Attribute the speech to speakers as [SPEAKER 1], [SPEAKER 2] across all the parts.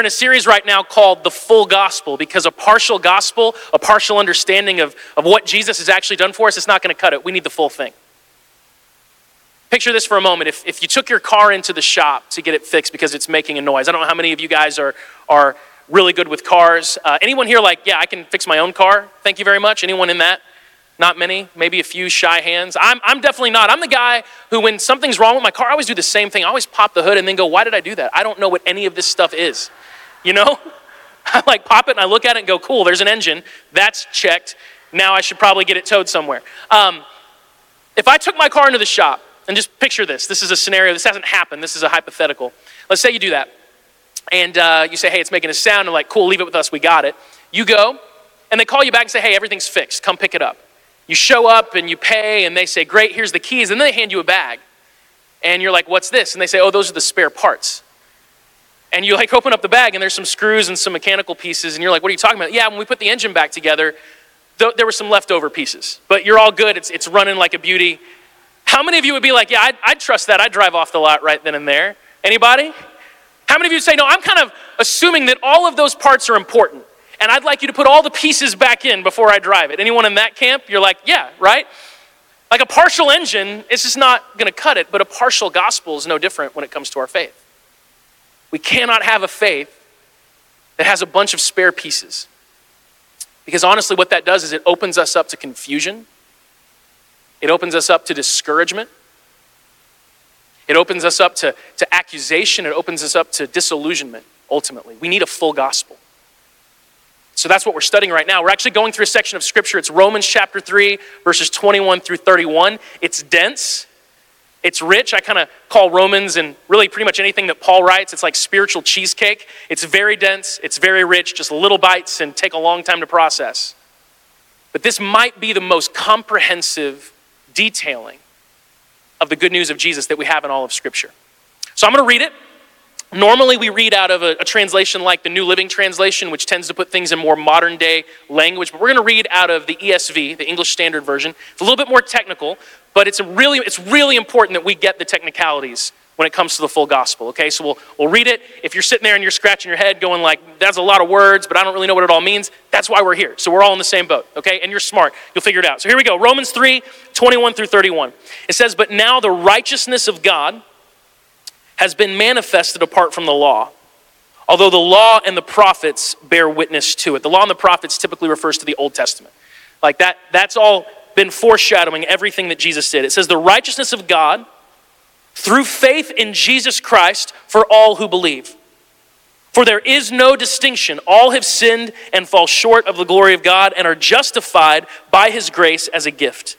[SPEAKER 1] We're in a series right now called The Full Gospel because a partial gospel, a partial understanding of, of what Jesus has actually done for us, it's not going to cut it. We need the full thing. Picture this for a moment. If, if you took your car into the shop to get it fixed because it's making a noise, I don't know how many of you guys are, are really good with cars. Uh, anyone here like, yeah, I can fix my own car? Thank you very much. Anyone in that? Not many, maybe a few shy hands. I'm, I'm definitely not. I'm the guy who, when something's wrong with my car, I always do the same thing. I always pop the hood and then go, why did I do that? I don't know what any of this stuff is. You know? I like pop it and I look at it and go, cool, there's an engine. That's checked. Now I should probably get it towed somewhere. Um, if I took my car into the shop, and just picture this this is a scenario, this hasn't happened, this is a hypothetical. Let's say you do that. And uh, you say, hey, it's making a sound. I'm like, cool, leave it with us, we got it. You go, and they call you back and say, hey, everything's fixed, come pick it up. You show up and you pay, and they say, Great, here's the keys. And then they hand you a bag. And you're like, What's this? And they say, Oh, those are the spare parts. And you like open up the bag, and there's some screws and some mechanical pieces. And you're like, What are you talking about? Yeah, when we put the engine back together, th- there were some leftover pieces. But you're all good. It's, it's running like a beauty. How many of you would be like, Yeah, I'd, I'd trust that. I'd drive off the lot right then and there? Anybody? How many of you say, No, I'm kind of assuming that all of those parts are important and I'd like you to put all the pieces back in before I drive it. Anyone in that camp? You're like, yeah, right? Like a partial engine, it's just not going to cut it, but a partial gospel is no different when it comes to our faith. We cannot have a faith that has a bunch of spare pieces. Because honestly, what that does is it opens us up to confusion, it opens us up to discouragement, it opens us up to, to accusation, it opens us up to disillusionment, ultimately. We need a full gospel. So that's what we're studying right now. We're actually going through a section of scripture. It's Romans chapter 3, verses 21 through 31. It's dense, it's rich. I kind of call Romans and really pretty much anything that Paul writes, it's like spiritual cheesecake. It's very dense, it's very rich, just little bites and take a long time to process. But this might be the most comprehensive detailing of the good news of Jesus that we have in all of Scripture. So I'm going to read it. Normally, we read out of a, a, translation like the New Living Translation, which tends to put things in more modern day language. But we're going to read out of the ESV, the English Standard Version. It's a little bit more technical, but it's, really, it's really important that we get the technicalities when it comes to the full gospel. Okay, so we'll, we'll read it. If you're sitting there and you're scratching your head going like, that's a lot of words, but I don't really know what it all means, that's why we're here. So we're all in the same boat, okay? And you're smart. You'll figure it out. So here we go Romans 3 21 through 31. It says, But now the righteousness of God has been manifested apart from the law. Although the law and the prophets bear witness to it. The law and the prophets typically refers to the Old Testament. Like that, that's all been foreshadowing everything that Jesus did. It says, the righteousness of God through faith in Jesus Christ for all who believe. For there is no distinction. All have sinned and fall short of the glory of God and are justified by his grace as a gift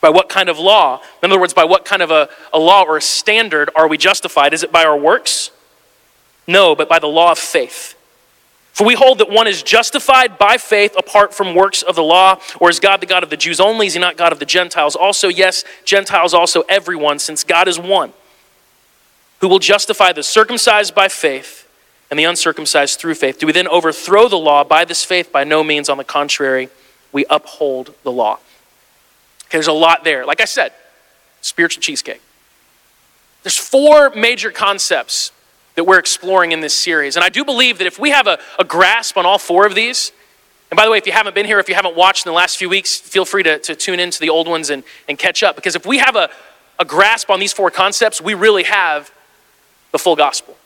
[SPEAKER 1] By what kind of law? In other words, by what kind of a, a law or a standard are we justified? Is it by our works? No, but by the law of faith. For we hold that one is justified by faith apart from works of the law, or is God the God of the Jews only? Is he not God of the Gentiles also? Yes, Gentiles also, everyone, since God is one, who will justify the circumcised by faith and the uncircumcised through faith. Do we then overthrow the law by this faith? By no means. On the contrary, we uphold the law. There's a lot there. Like I said, spiritual cheesecake. There's four major concepts that we're exploring in this series. And I do believe that if we have a, a, grasp on all four of these, and by the way, if you haven't been here, if you haven't watched in the last few weeks, feel free to, to tune into the old ones and, and catch up. Because if we have a, a grasp on these four concepts, we really have the full gospel.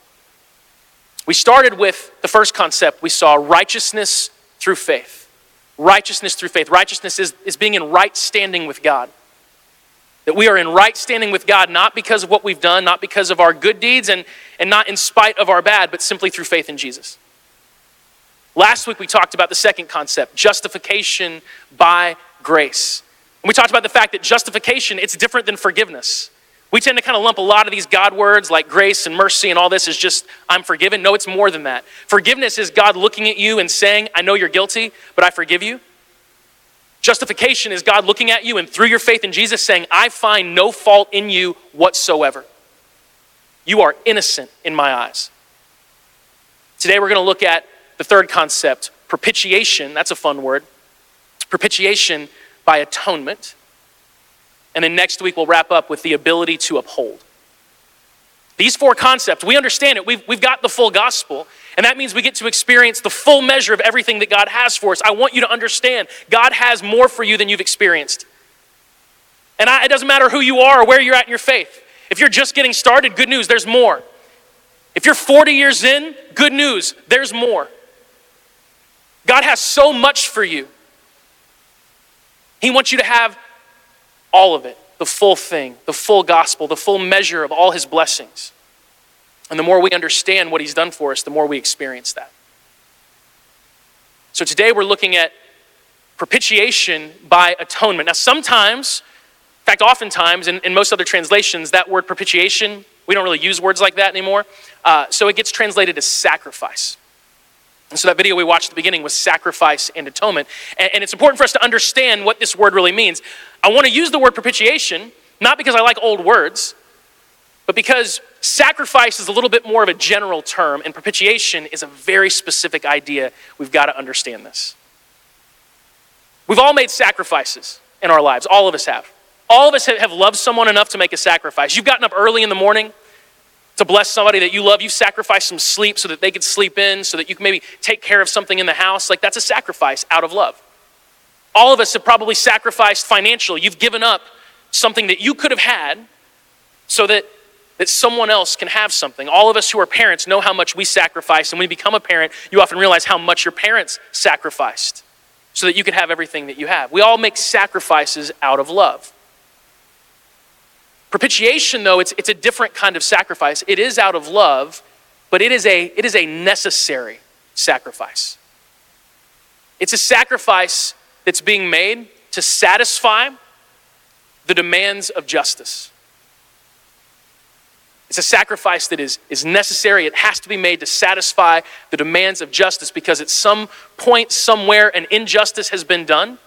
[SPEAKER 1] We started with the first concept we saw righteousness through faith righteousness through faith. Righteousness is, is being in right standing with God. That we are in right standing with God, not because of what we've done, not because of our good deeds, and, and not in spite of our bad, but simply through faith in Jesus. Last week we talked about the second concept, justification by grace. And we talked about the fact that justification, it's different than forgiveness. We tend to kind of lump a lot of these God words like grace and mercy and all this is just, I'm forgiven. No, it's more than that. Forgiveness is God looking at you and saying, I know you're guilty, but I forgive you. Justification is God looking at you and through your faith in Jesus saying, I find no fault in you whatsoever. You are innocent in my eyes. Today we're going to look at the third concept propitiation. That's a fun word. Propitiation by atonement. And then next week we'll wrap up with the ability to uphold. These four concepts, we understand it. We've, we've got the full gospel. And that means we get to experience the full measure of everything that God has for us. I want you to understand God has more for you than you've experienced. And I, it doesn't matter who you are or where you're at in your faith. If you're just getting started, good news, there's more. If you're 40 years in, good news, there's more. God has so much for you. He wants you to have all of it the full thing, the full gospel, the full measure of all his blessings. And the more we understand what he's done for us, the more we experience that. So today we're looking at propitiation by atonement. Now, sometimes, in fact, oftentimes, in, in most other translations, that word propitiation, we don't really use words like that anymore. Uh, so it gets translated as sacrifice. And so that video we watched at the beginning was sacrifice and atonement. And, and it's important for us to understand what this word really means. I want to use the word propitiation, not because I like old words, but because sacrifice is a little bit more of a general term, and propitiation is a very specific idea. We've got to understand this. We've all made sacrifices in our lives, all of us have. All of us have loved someone enough to make a sacrifice. You've gotten up early in the morning to bless somebody that you love. You've sacrificed some sleep so that they could sleep in, so that you can maybe take care of something in the house. Like that's a sacrifice out of love. All of us have probably sacrificed financially. You've given up something that you could have had so that that someone else can have something. All of us who are parents know how much we sacrifice, and when you become a parent, you often realize how much your parents sacrificed so that you could have everything that you have. We all make sacrifices out of love. Propitiation, though, it's, it's a different kind of sacrifice. It is out of love, but it is a, it is a necessary sacrifice. It's a sacrifice that's being made to satisfy the demands of justice. It's a sacrifice that is, is necessary. It has to be made to satisfy the demands of justice because at some point, somewhere, an injustice has been done.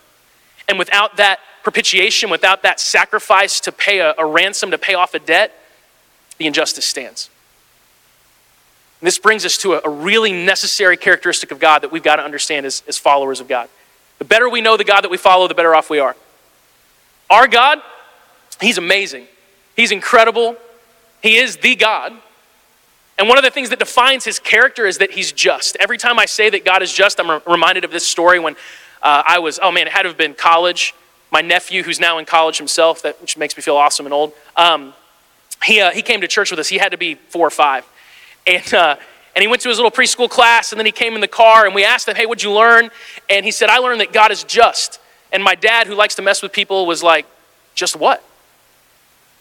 [SPEAKER 1] And without that propitiation, without that sacrifice to pay a, a ransom, to pay off a debt, the injustice stands. And this brings us to a, a really necessary characteristic of God that we've got to understand as, as followers of God. The better we know the God that we follow, the better off we are. Our God, He's amazing. He's incredible. He is the God. And one of the things that defines his character is that he's just. Every time I say that God is just, I'm reminded of this story when uh, I was, oh man, it had to have been college. My nephew, who's now in college himself, that, which makes me feel awesome and old, um, he, uh, he came to church with us. He had to be four or five. And, uh, and he went to his little preschool class, and then he came in the car, and we asked him, hey, what'd you learn? And he said, I learned that God is just. And my dad, who likes to mess with people, was like, just what?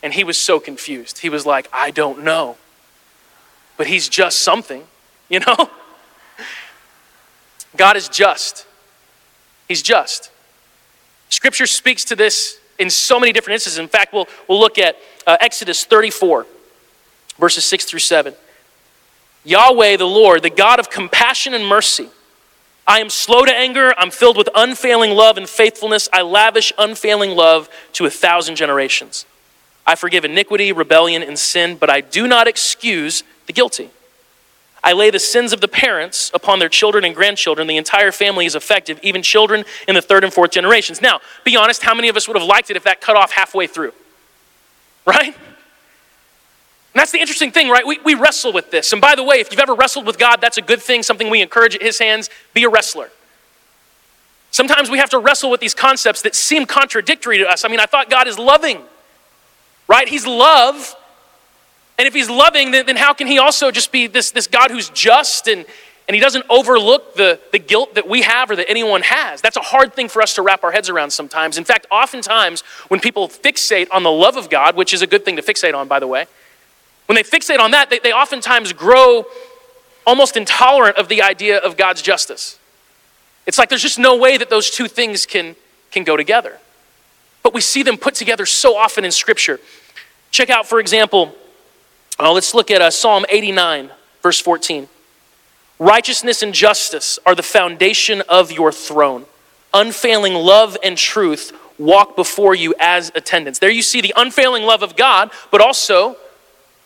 [SPEAKER 1] And he was so confused. He was like, I don't know. But he's just something, you know? God is just. He's just. Scripture speaks to this in so many different instances. In fact, we'll, we'll look at uh, Exodus 34, verses 6 through 7. Yahweh, the Lord, the God of compassion and mercy. I am slow to anger. I'm filled with unfailing love and faithfulness. I lavish unfailing love to a thousand generations. I forgive iniquity, rebellion, and sin, but I do not excuse the guilty. I lay the sins of the parents upon their children and grandchildren. The entire family is effective, even children in the third and fourth generations. Now, be honest, how many of us would have liked it if that cut off halfway through? Right? And that's the interesting thing, right? We, we wrestle with this. And by the way, if you've ever wrestled with God, that's a good thing, something we encourage at His hands. Be a wrestler. Sometimes we have to wrestle with these concepts that seem contradictory to us. I mean, I thought God is loving right? He's love. And if he's loving, then, then how can he also just be this, this God who's just and, and he doesn't overlook the, the guilt that we have or that anyone has? That's a hard thing for us to wrap our heads around sometimes. In fact, oftentimes when people fixate on the love of God, which is a good thing to fixate on, by the way, when they fixate on that, they, they oftentimes grow almost intolerant of the idea of God's justice. It's like there's just no way that those two things can, can go together but we see them put together so often in Scripture. Check out, for example, uh, let's look at uh, Psalm 89, verse 14. Righteousness and justice are the foundation of your throne. Unfailing love and truth walk before you as attendants. There you see the unfailing love of God, but also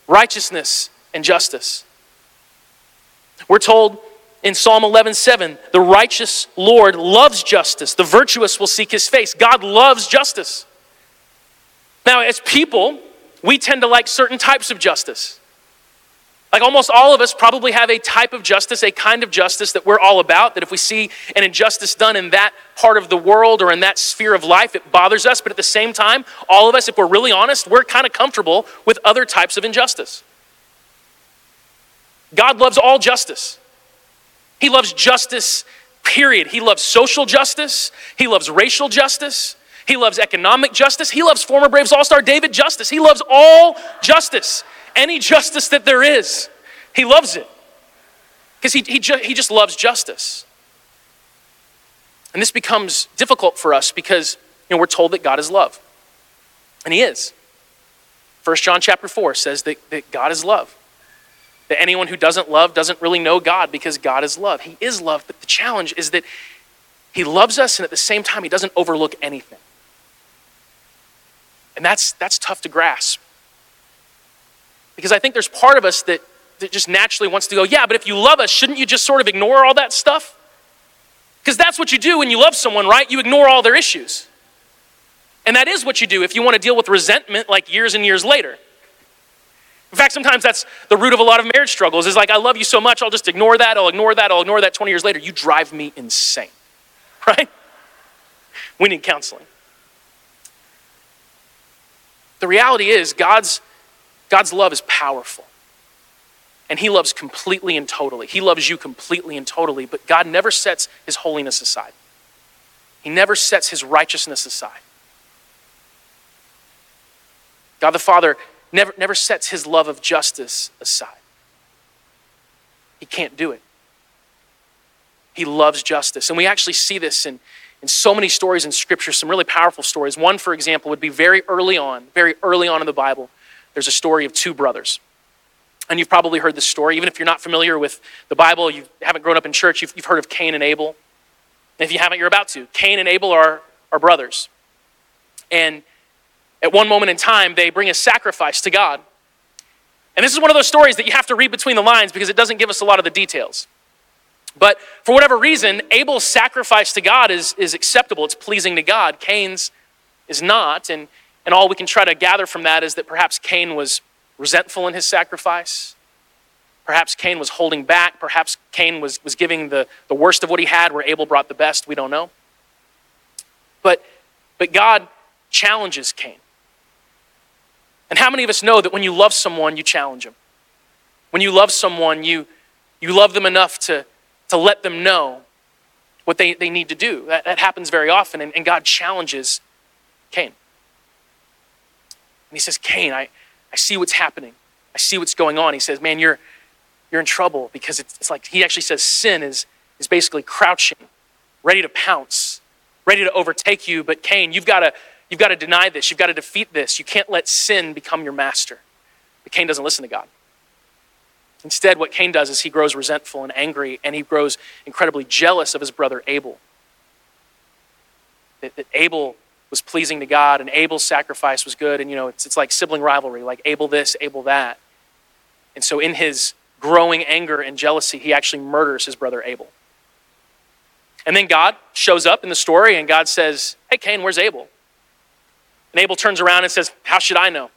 [SPEAKER 1] righteousness and justice. We're told in Psalm 11:7, the righteous Lord loves justice. The virtuous will seek his face. God loves justice. Now, as people, we tend to like certain types of justice. Like almost all of us probably have a type of justice, a kind of justice that we're all about. That if we see an injustice done in that part of the world or in that sphere of life, it bothers us. But at the same time, all of us, if we're really honest, we're kind of comfortable with other types of injustice. God loves all justice. He loves justice, period. He loves social justice, He loves racial justice, He loves economic justice, He loves former Braves All Star David Justice. He loves all justice any justice that there is. He loves it because he, he, ju- he just loves justice. And this becomes difficult for us because you know, we're told that God is love. And he is. 1 John chapter 4 says that, that God is love. That anyone who doesn't love doesn't really know God because God is love. He is love, but the challenge is that he loves us and at the same time he doesn't overlook anything. And that's, that's tough to grasp. Because I think there's part of us that, that just naturally wants to go, yeah, but if you love us, shouldn't you just sort of ignore all that stuff? Because that's what you do when you love someone, right? You ignore all their issues. And that is what you do if you want to deal with resentment like years and years later. In fact, sometimes that's the root of a lot of marriage struggles is like, I love you so much, I'll just ignore that, I'll ignore that, I'll ignore that 20 years later. You drive me insane, right? We need counseling. The reality is, God's God's love is powerful. And He loves completely and totally. He loves you completely and totally, but God never sets His holiness aside. He never sets His righteousness aside. God the Father never, never sets His love of justice aside. He can't do it. He loves justice. And we actually see this in, in so many stories in Scripture, some really powerful stories. One, for example, would be very early on, very early on in the Bible there's a story of two brothers. And you've probably heard this story. Even if you're not familiar with the Bible, you haven't grown up in church, you've, you've heard of Cain and Abel. And if you haven't, you're about to. Cain and Abel are, are brothers. And at one moment in time, they bring a sacrifice to God. And this is one of those stories that you have to read between the lines because it doesn't give us a lot of the details. But for whatever reason, Abel's sacrifice to God is, is acceptable, it's pleasing to God. Cain's is not. And and all we can try to gather from that is that perhaps Cain was resentful in his sacrifice. Perhaps Cain was holding back. Perhaps Cain was, was giving the, the worst of what he had, where Abel brought the best. We don't know. But, but God challenges Cain. And how many of us know that when you love someone, you challenge them? When you love someone, you, you love them enough to, to let them know what they, they need to do. That, that happens very often, and, and God challenges Cain. And he says, Cain, I, I see what's happening. I see what's going on. He says, Man, you're, you're in trouble because it's, it's like he actually says sin is, is basically crouching, ready to pounce, ready to overtake you. But Cain, you've got you've got to deny this. You've got to defeat this. You can't let sin become your master. But Cain doesn't listen to God. Instead, what Cain does is he grows resentful and angry, and he grows incredibly jealous of his brother Abel. That, that Abel was pleasing to God and Abel's sacrifice was good. And, you know, it's, it's like sibling rivalry, like Abel this, Abel that. And so, in his growing anger and jealousy, he actually murders his brother Abel. And then God shows up in the story and God says, Hey, Cain, where's Abel? And Abel turns around and says, How should I know?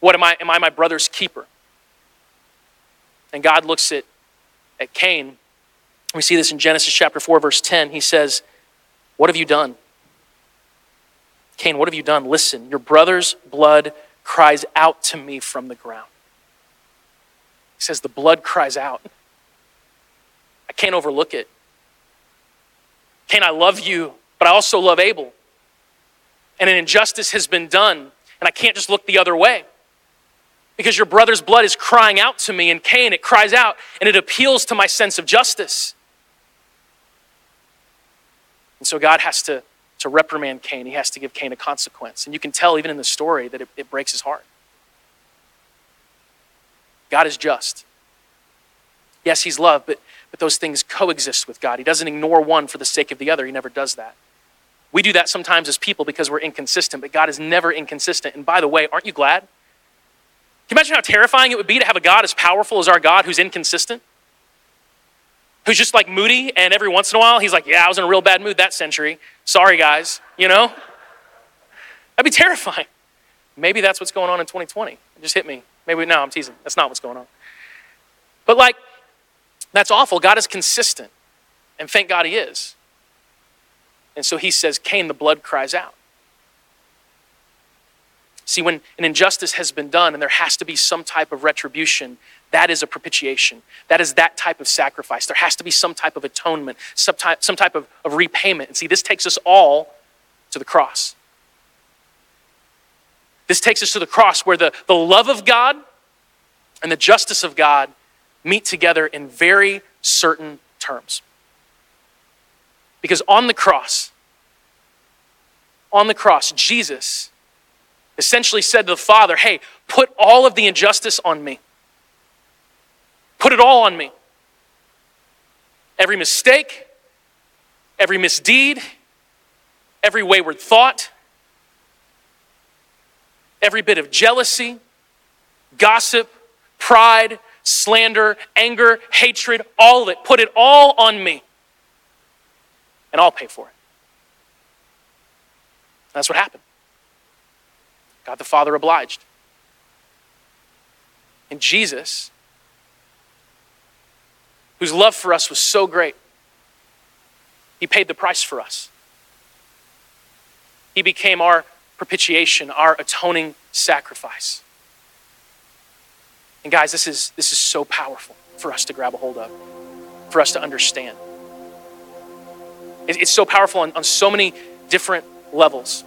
[SPEAKER 1] What am I? Am I my brother's keeper? And God looks at, at Cain. We see this in Genesis chapter 4, verse 10. He says, What have you done? Cain, what have you done? Listen, your brother's blood cries out to me from the ground. He says, The blood cries out. I can't overlook it. Cain, I love you, but I also love Abel. And an injustice has been done, and I can't just look the other way. Because your brother's blood is crying out to me, and Cain, it cries out, and it appeals to my sense of justice. And so God has to to reprimand Cain, he has to give Cain a consequence. And you can tell even in the story that it, it breaks his heart. God is just. Yes, He's love, but, but those things coexist with God. He doesn't ignore one for the sake of the other, He never does that. We do that sometimes as people because we're inconsistent, but God is never inconsistent. And by the way, aren't you glad? Can you imagine how terrifying it would be to have a God as powerful as our God who's inconsistent? Who's just like moody, and every once in a while he's like, Yeah, I was in a real bad mood that century. Sorry, guys. You know? That'd be terrifying. Maybe that's what's going on in 2020. It just hit me. Maybe, no, I'm teasing. That's not what's going on. But like, that's awful. God is consistent. And thank God he is. And so he says, Cain, the blood cries out. See, when an injustice has been done and there has to be some type of retribution, that is a propitiation. That is that type of sacrifice. There has to be some type of atonement, some type, some type of, of repayment. And see, this takes us all to the cross. This takes us to the cross where the, the love of God and the justice of God meet together in very certain terms. Because on the cross, on the cross, Jesus essentially said to the Father, Hey, put all of the injustice on me. Put it all on me. Every mistake, every misdeed, every wayward thought, every bit of jealousy, gossip, pride, slander, anger, hatred, all of it. Put it all on me. And I'll pay for it. That's what happened. God the Father obliged. And Jesus, whose love for us was so great, he paid the price for us. He became our propitiation, our atoning sacrifice. And guys, this is, this is so powerful for us to grab a hold of, for us to understand. It's so powerful on, on so many different levels.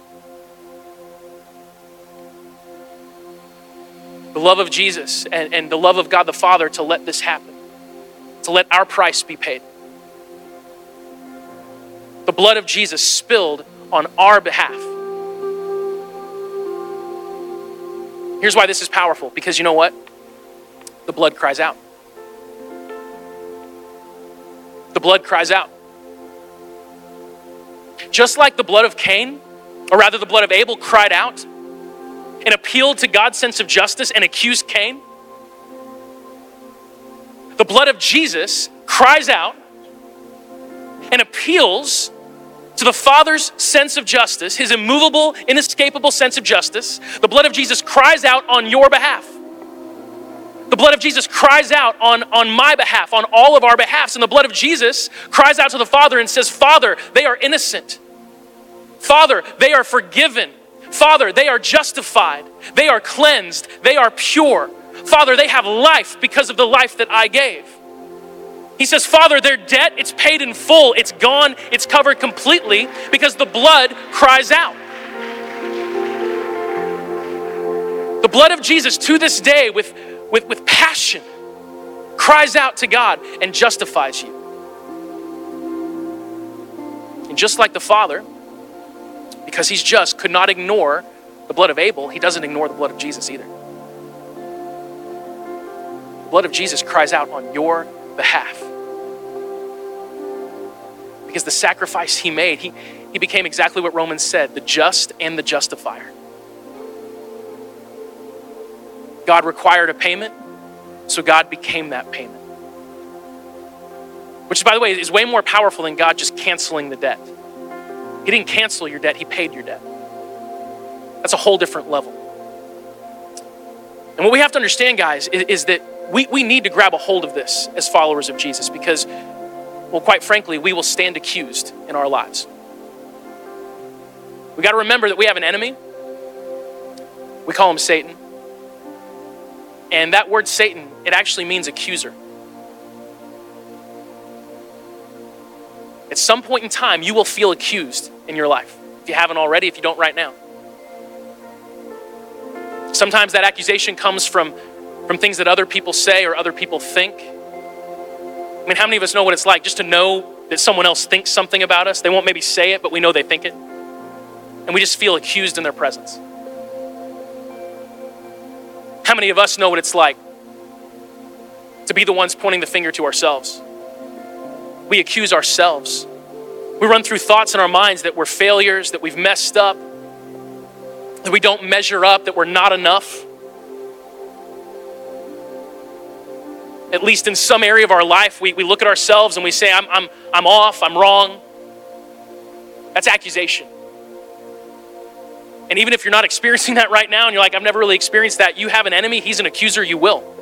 [SPEAKER 1] The love of Jesus and, and the love of God the Father to let this happen, to let our price be paid. The blood of Jesus spilled on our behalf. Here's why this is powerful because you know what? The blood cries out. The blood cries out. Just like the blood of Cain, or rather the blood of Abel, cried out and appealed to God's sense of justice and accused Cain, the blood of Jesus cries out and appeals to the Father's sense of justice, his immovable, inescapable sense of justice, the blood of Jesus cries out on your behalf. The blood of Jesus cries out on, on my behalf, on all of our behalfs. And the blood of Jesus cries out to the Father and says, Father, they are innocent. Father, they are forgiven. Father, they are justified. They are cleansed. They are pure. Father, they have life because of the life that I gave. He says, Father, their debt, it's paid in full. It's gone. It's covered completely because the blood cries out. The blood of Jesus to this day, with, with, with passion, cries out to God and justifies you. And just like the Father, because he's just, could not ignore the blood of Abel, he doesn't ignore the blood of Jesus either. The blood of Jesus cries out on your behalf because the sacrifice he made, he, he became exactly what Romans said the just and the justifier. God required a payment, so God became that payment. Which, by the way, is way more powerful than God just canceling the debt. He didn't cancel your debt, He paid your debt. That's a whole different level. And what we have to understand, guys, is, is that we, we need to grab a hold of this as followers of Jesus because well, quite frankly, we will stand accused in our lives. We got to remember that we have an enemy. We call him Satan. And that word Satan, it actually means accuser. At some point in time, you will feel accused in your life. If you haven't already, if you don't right now. Sometimes that accusation comes from, from things that other people say or other people think. I mean, how many of us know what it's like just to know that someone else thinks something about us? They won't maybe say it, but we know they think it. And we just feel accused in their presence. How many of us know what it's like to be the ones pointing the finger to ourselves. We accuse ourselves. We run through thoughts in our minds that we're failures, that we've messed up, that we don't measure up, that we're not enough. At least in some area of our life, we, we look at ourselves and we say, I'm, I'm, I'm off, I'm wrong. That's accusation. And even if you're not experiencing that right now and you're like, I've never really experienced that, you have an enemy, he's an accuser, you will.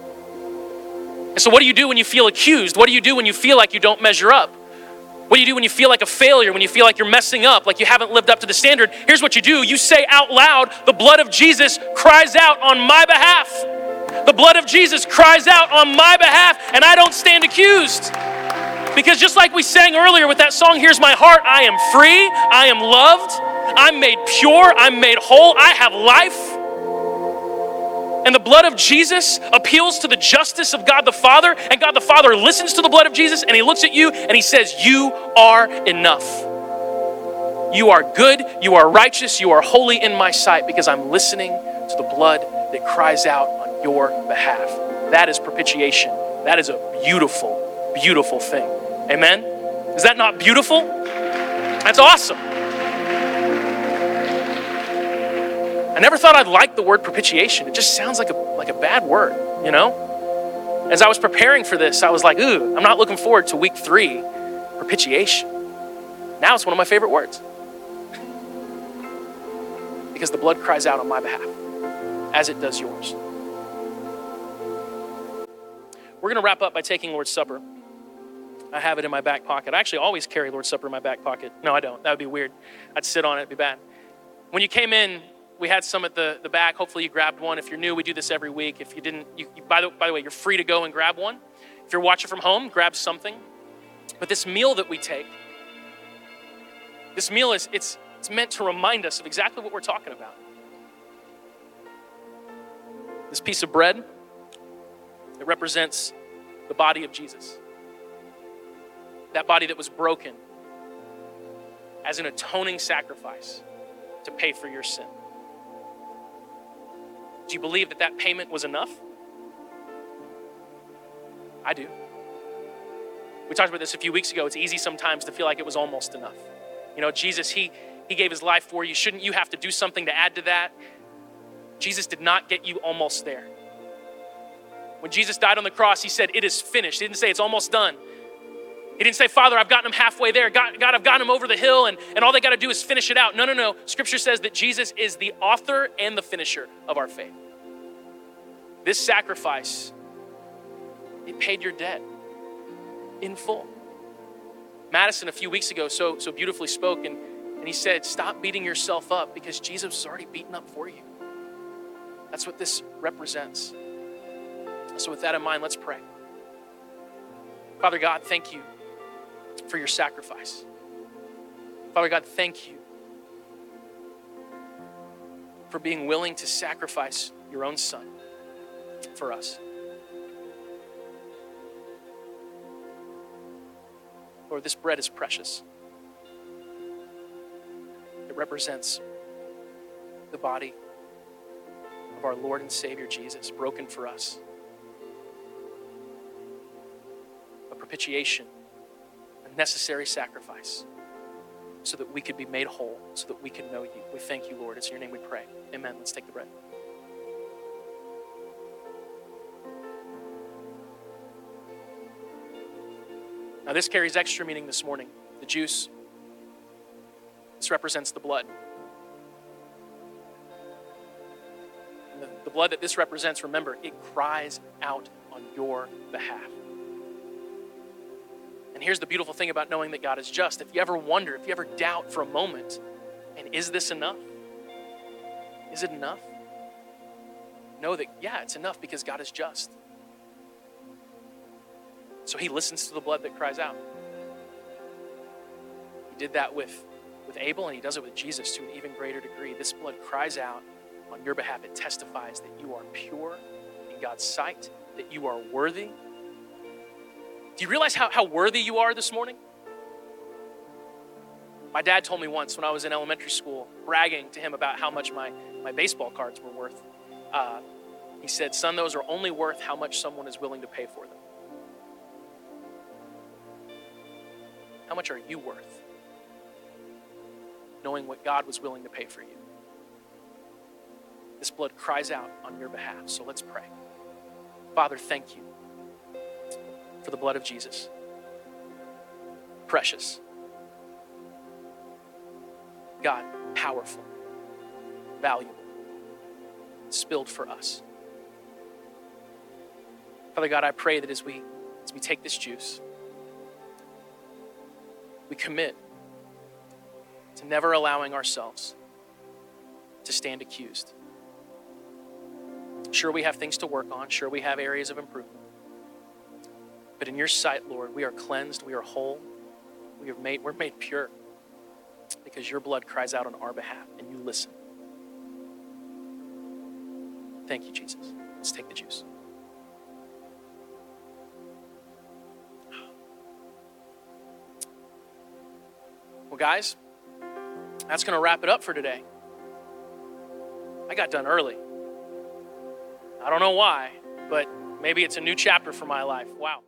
[SPEAKER 1] And so, what do you do when you feel accused? What do you do when you feel like you don't measure up? What do you do when you feel like a failure, when you feel like you're messing up, like you haven't lived up to the standard? Here's what you do you say out loud, The blood of Jesus cries out on my behalf. The blood of Jesus cries out on my behalf, and I don't stand accused. Because just like we sang earlier with that song, Here's My Heart, I am free, I am loved, I'm made pure, I'm made whole, I have life. And the blood of Jesus appeals to the justice of God the Father, and God the Father listens to the blood of Jesus and he looks at you and he says, You are enough. You are good, you are righteous, you are holy in my sight because I'm listening to the blood that cries out on your behalf. That is propitiation. That is a beautiful, beautiful thing. Amen? Is that not beautiful? That's awesome. I never thought I'd like the word propitiation. It just sounds like a, like a bad word, you know? As I was preparing for this, I was like, ooh, I'm not looking forward to week three, propitiation. Now it's one of my favorite words. because the blood cries out on my behalf, as it does yours. We're going to wrap up by taking Lord's Supper. I have it in my back pocket. I actually always carry Lord's Supper in my back pocket. No, I don't. That would be weird. I'd sit on it, it'd be bad. When you came in, we had some at the, the back. Hopefully, you grabbed one. If you're new, we do this every week. If you didn't, you, you, by, the, by the way, you're free to go and grab one. If you're watching from home, grab something. But this meal that we take, this meal is it's, it's meant to remind us of exactly what we're talking about. This piece of bread, it represents the body of Jesus. That body that was broken as an atoning sacrifice to pay for your sin. Do you believe that that payment was enough? I do. We talked about this a few weeks ago. It's easy sometimes to feel like it was almost enough. You know, Jesus, he, he gave his life for you. Shouldn't you have to do something to add to that? Jesus did not get you almost there. When Jesus died on the cross, he said, It is finished. He didn't say it's almost done. He didn't say, Father, I've gotten him halfway there. God, God I've gotten him over the hill, and, and all they got to do is finish it out. No, no, no. Scripture says that Jesus is the author and the finisher of our faith. This sacrifice, it paid your debt in full. Madison, a few weeks ago, so, so beautifully spoke, and, and he said, Stop beating yourself up because Jesus was already beaten up for you. That's what this represents. So, with that in mind, let's pray. Father God, thank you for your sacrifice. Father God, thank you for being willing to sacrifice your own son for us. Lord, this bread is precious. It represents the body of our Lord and Savior Jesus, broken for us. A propitiation necessary sacrifice so that we could be made whole, so that we can know you. We thank you, Lord. It's in your name we pray. Amen. Let's take the bread. Now, this carries extra meaning this morning. The juice, this represents the blood. The, the blood that this represents, remember, it cries out on your behalf. And here's the beautiful thing about knowing that God is just. If you ever wonder, if you ever doubt for a moment, and is this enough? Is it enough? Know that, yeah, it's enough because God is just. So he listens to the blood that cries out. He did that with, with Abel, and he does it with Jesus to an even greater degree. This blood cries out on your behalf. It testifies that you are pure in God's sight, that you are worthy, do you realize how, how worthy you are this morning? My dad told me once when I was in elementary school, bragging to him about how much my, my baseball cards were worth. Uh, he said, Son, those are only worth how much someone is willing to pay for them. How much are you worth? Knowing what God was willing to pay for you. This blood cries out on your behalf. So let's pray. Father, thank you for the blood of Jesus. Precious. God, powerful, valuable, spilled for us. Father God, I pray that as we as we take this juice, we commit to never allowing ourselves to stand accused. Sure, we have things to work on. Sure, we have areas of improvement. But in your sight, Lord, we are cleansed, we are whole, we are made, we're made pure because your blood cries out on our behalf and you listen. Thank you, Jesus. Let's take the juice. Well, guys, that's going to wrap it up for today. I got done early. I don't know why, but maybe it's a new chapter for my life. Wow.